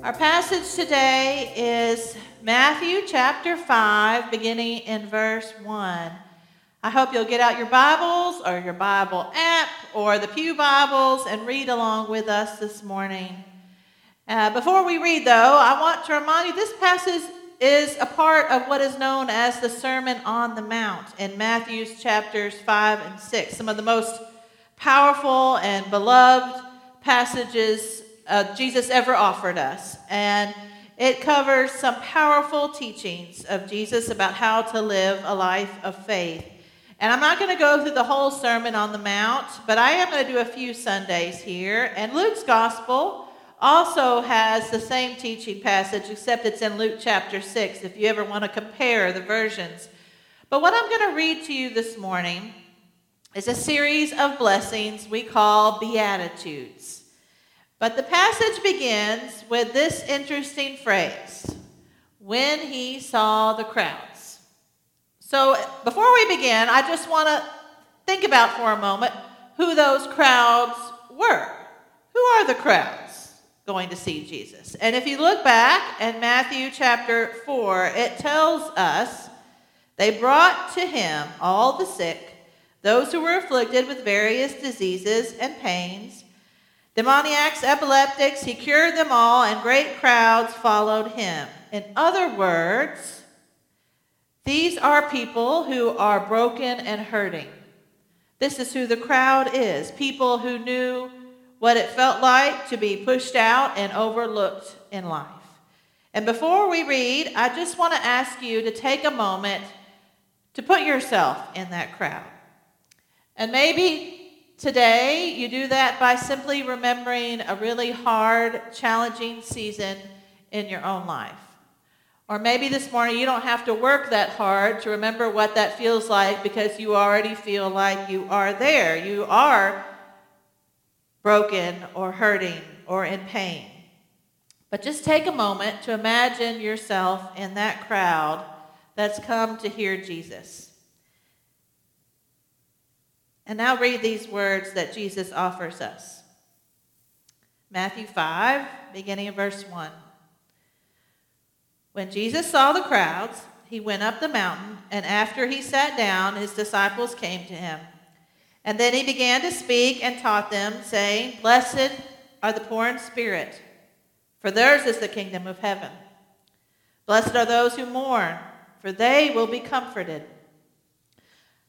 Our passage today is Matthew chapter 5, beginning in verse 1. I hope you'll get out your Bibles or your Bible app or the Pew Bibles and read along with us this morning. Uh, before we read, though, I want to remind you this passage is a part of what is known as the Sermon on the Mount in Matthew's chapters 5 and 6, some of the most powerful and beloved passages uh, Jesus ever offered us. And it covers some powerful teachings of Jesus about how to live a life of faith. And I'm not going to go through the whole Sermon on the Mount, but I am going to do a few Sundays here. And Luke's Gospel also has the same teaching passage, except it's in Luke chapter 6, if you ever want to compare the versions. But what I'm going to read to you this morning is a series of blessings we call Beatitudes. But the passage begins with this interesting phrase when he saw the crowds. So before we begin, I just want to think about for a moment who those crowds were. Who are the crowds going to see Jesus? And if you look back in Matthew chapter 4, it tells us they brought to him all the sick, those who were afflicted with various diseases and pains Demoniacs, epileptics, he cured them all, and great crowds followed him. In other words, these are people who are broken and hurting. This is who the crowd is people who knew what it felt like to be pushed out and overlooked in life. And before we read, I just want to ask you to take a moment to put yourself in that crowd. And maybe Today, you do that by simply remembering a really hard, challenging season in your own life. Or maybe this morning you don't have to work that hard to remember what that feels like because you already feel like you are there. You are broken or hurting or in pain. But just take a moment to imagine yourself in that crowd that's come to hear Jesus. And now read these words that Jesus offers us Matthew 5, beginning of verse 1. When Jesus saw the crowds, he went up the mountain, and after he sat down, his disciples came to him. And then he began to speak and taught them, saying, Blessed are the poor in spirit, for theirs is the kingdom of heaven. Blessed are those who mourn, for they will be comforted.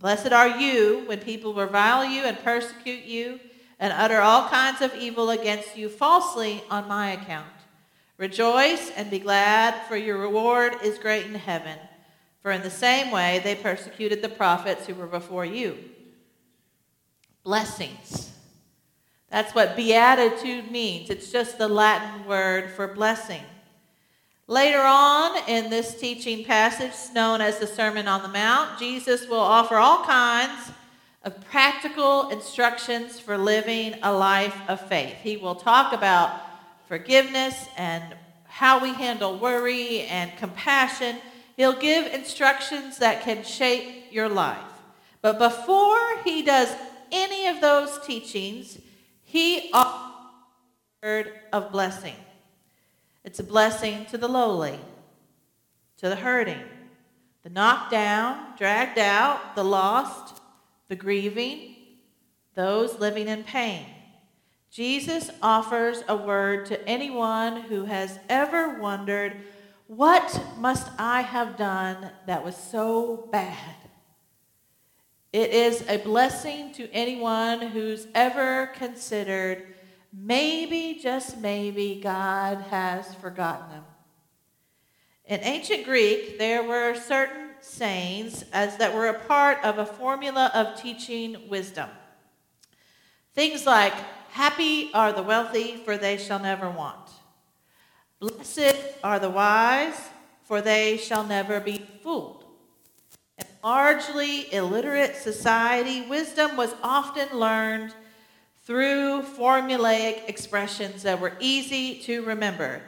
Blessed are you when people revile you and persecute you and utter all kinds of evil against you falsely on my account. Rejoice and be glad, for your reward is great in heaven. For in the same way they persecuted the prophets who were before you. Blessings. That's what beatitude means. It's just the Latin word for blessing. Later on in this teaching passage, known as the Sermon on the Mount, Jesus will offer all kinds of practical instructions for living a life of faith. He will talk about forgiveness and how we handle worry and compassion. He'll give instructions that can shape your life. But before he does any of those teachings, he offers a word of blessing. It's a blessing to the lowly, to the hurting, the knocked down, dragged out, the lost, the grieving, those living in pain. Jesus offers a word to anyone who has ever wondered What must I have done that was so bad? It is a blessing to anyone who's ever considered maybe, just maybe, God has forgotten them. In ancient Greek, there were certain sayings as that were a part of a formula of teaching wisdom. Things like, Happy are the wealthy, for they shall never want. Blessed are the wise, for they shall never be fooled. In largely illiterate society, wisdom was often learned through formulaic expressions that were easy to remember.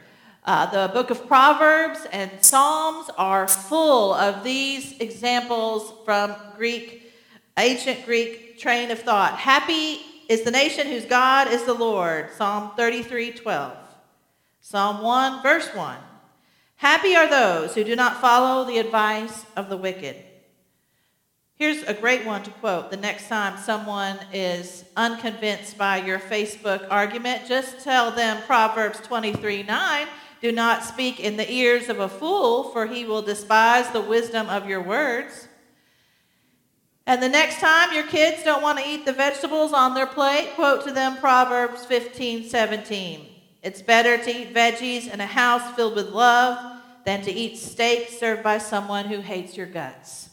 Uh, the book of Proverbs and Psalms are full of these examples from Greek, ancient Greek train of thought. Happy is the nation whose God is the Lord, Psalm 33 12. Psalm 1, verse 1. Happy are those who do not follow the advice of the wicked Here's a great one to quote the next time someone is unconvinced by your Facebook argument. Just tell them Proverbs 23 9. Do not speak in the ears of a fool, for he will despise the wisdom of your words. And the next time your kids don't want to eat the vegetables on their plate, quote to them Proverbs 15 17. It's better to eat veggies in a house filled with love than to eat steak served by someone who hates your guts.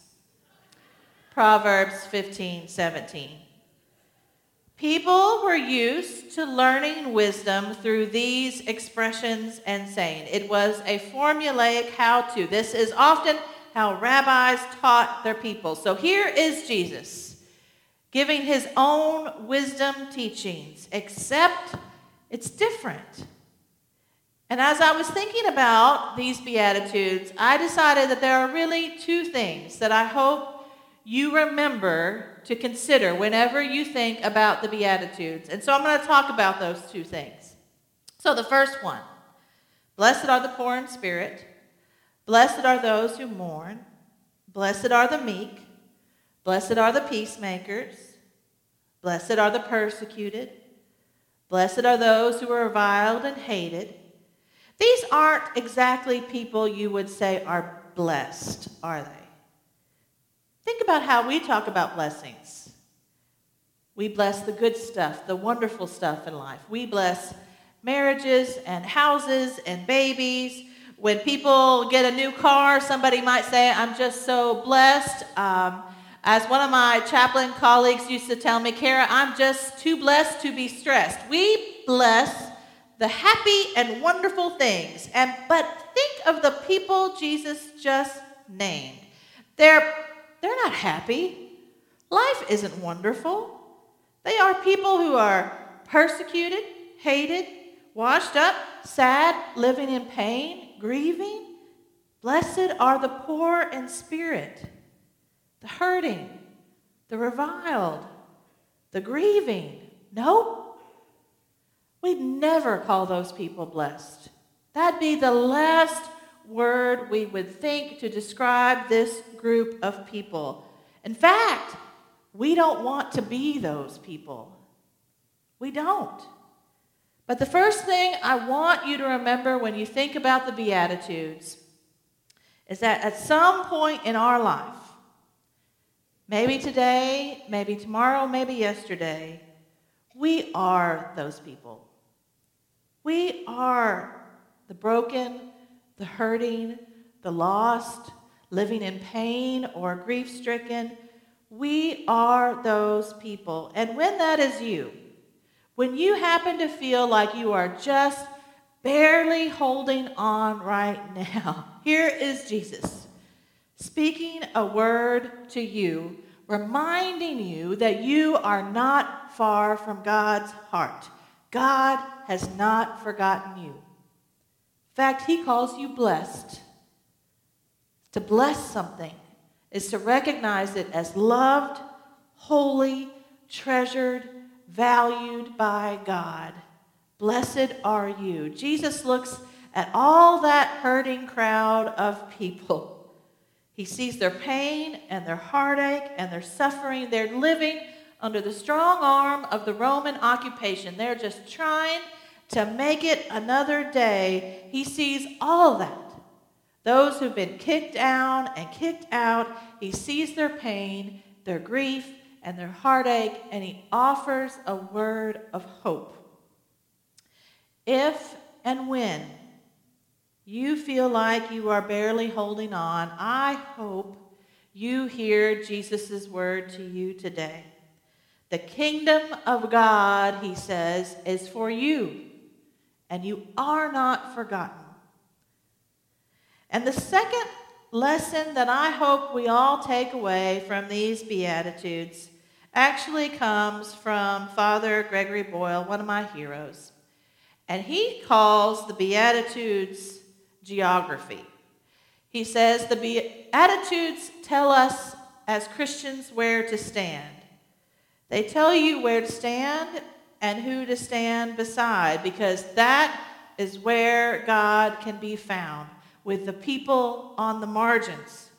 Proverbs 15, 17. People were used to learning wisdom through these expressions and saying. It was a formulaic how to. This is often how rabbis taught their people. So here is Jesus giving his own wisdom teachings, except it's different. And as I was thinking about these Beatitudes, I decided that there are really two things that I hope you remember to consider whenever you think about the Beatitudes. And so I'm going to talk about those two things. So, the first one Blessed are the poor in spirit, blessed are those who mourn, blessed are the meek, blessed are the peacemakers, blessed are the persecuted, blessed are those who are reviled and hated. These aren't exactly people you would say are blessed, are they? Think about how we talk about blessings. We bless the good stuff, the wonderful stuff in life. We bless marriages and houses and babies. When people get a new car, somebody might say, I'm just so blessed. Um, as one of my chaplain colleagues used to tell me, Kara, I'm just too blessed to be stressed. We bless the happy and wonderful things. And but think of the people Jesus just named. They're they're not happy. Life isn't wonderful. They are people who are persecuted, hated, washed up, sad, living in pain, grieving. Blessed are the poor in spirit, the hurting, the reviled, the grieving. No, we'd never call those people blessed. That'd be the last word we would think to describe this group of people. In fact, we don't want to be those people. We don't. But the first thing I want you to remember when you think about the Beatitudes is that at some point in our life, maybe today, maybe tomorrow, maybe yesterday, we are those people. We are the broken, the hurting, the lost, living in pain or grief stricken. We are those people. And when that is you, when you happen to feel like you are just barely holding on right now, here is Jesus speaking a word to you, reminding you that you are not far from God's heart. God has not forgotten you In fact, he calls you blessed. To bless something is to recognize it as loved, holy, treasured, valued by God. Blessed are you. Jesus looks at all that hurting crowd of people. He sees their pain and their heartache and their suffering. They're living under the strong arm of the Roman occupation. They're just trying to make it another day, he sees all that. Those who've been kicked down and kicked out, he sees their pain, their grief, and their heartache, and he offers a word of hope. If and when you feel like you are barely holding on, I hope you hear Jesus' word to you today. The kingdom of God, he says, is for you, and you are not forgotten. And the second lesson that I hope we all take away from these Beatitudes actually comes from Father Gregory Boyle, one of my heroes. And he calls the Beatitudes geography. He says the Beatitudes tell us as Christians where to stand. They tell you where to stand and who to stand beside because that is where God can be found with the people on the margins,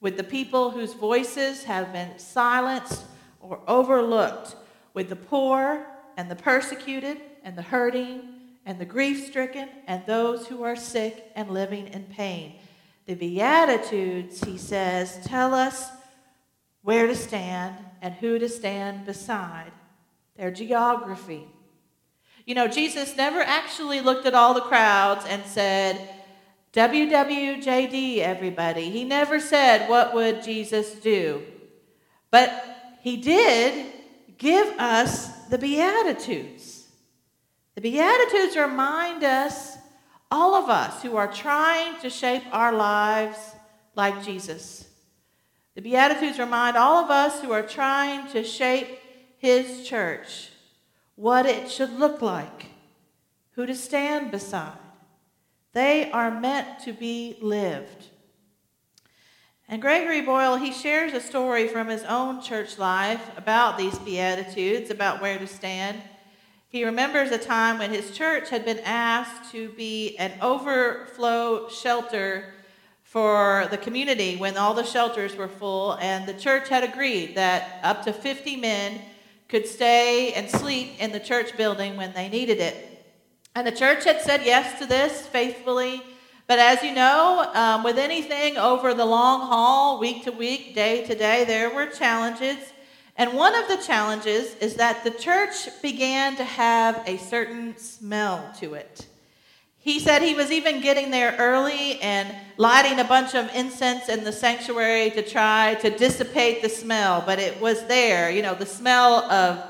with the people whose voices have been silenced or overlooked, with the poor and the persecuted and the hurting and the grief stricken and those who are sick and living in pain. The Beatitudes, he says, tell us where to stand and who to stand beside. They're geography. You know, Jesus never actually looked at all the crowds and said, WWJD, everybody. He never said, What would Jesus do? But he did give us the Beatitudes. The Beatitudes remind us, all of us who are trying to shape our lives like Jesus. The Beatitudes remind all of us who are trying to shape his church what it should look like, who to stand beside they are meant to be lived. And Gregory Boyle, he shares a story from his own church life about these Beatitudes, about where to stand. He remembers a time when his church had been asked to be an overflow shelter for the community when all the shelters were full, and the church had agreed that up to 50 men could stay and sleep in the church building when they needed it. And the church had said yes to this faithfully. But as you know, um, with anything over the long haul, week to week, day to day, there were challenges. And one of the challenges is that the church began to have a certain smell to it. He said he was even getting there early and lighting a bunch of incense in the sanctuary to try to dissipate the smell, but it was there, you know, the smell of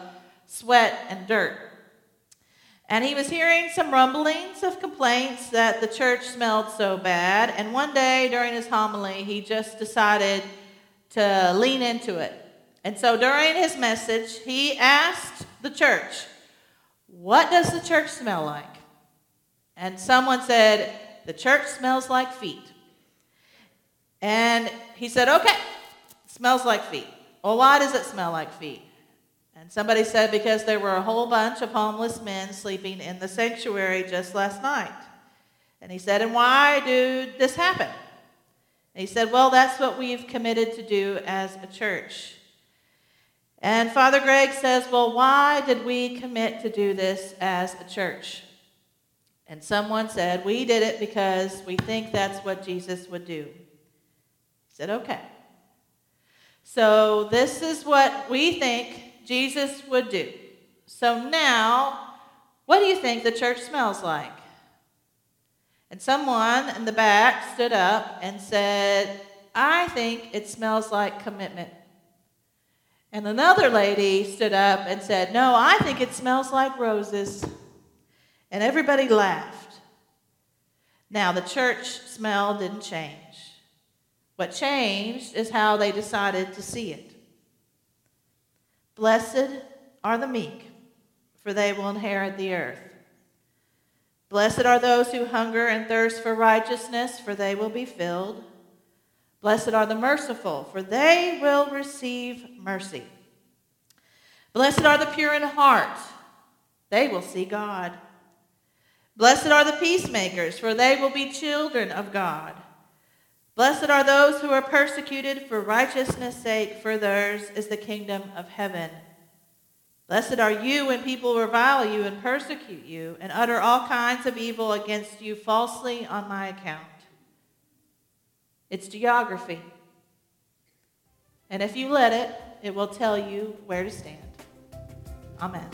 sweat and dirt. And he was hearing some rumblings of complaints that the church smelled so bad. And one day during his homily, he just decided to lean into it. And so during his message, he asked the church, What does the church smell like? And someone said, The church smells like feet. And he said, Okay, smells like feet. Well, why does it smell like feet? And somebody said because there were a whole bunch of homeless men sleeping in the sanctuary just last night. And he said, And why did this happen? And he said, Well, that's what we've committed to do as a church. And Father Greg says, Well, why did we commit to do this as a church? And someone said, We did it because we think that's what Jesus would do. He said, Okay. So this is what we think Jesus would do. So now, what do you think the church smells like? And someone in the back stood up and said, I think it smells like commitment. And another lady stood up and said, No, I think it smells like roses. And everybody laughed. Now, the church smell didn't change. What changed is how they decided to see it. Blessed are the meek, for they will inherit the earth. Blessed are those who hunger and thirst for righteousness, for they will be filled. Blessed are the merciful, for they will receive mercy. Blessed are the pure in heart, they will see God. Blessed are the peacemakers, for they will be children of God. Blessed are those who are persecuted for righteousness' sake, for theirs is the kingdom of heaven. Blessed are you when people revile you and persecute you and utter all kinds of evil against you falsely on my account. It's geography. And if you let it, it will tell you where to stand. Amen.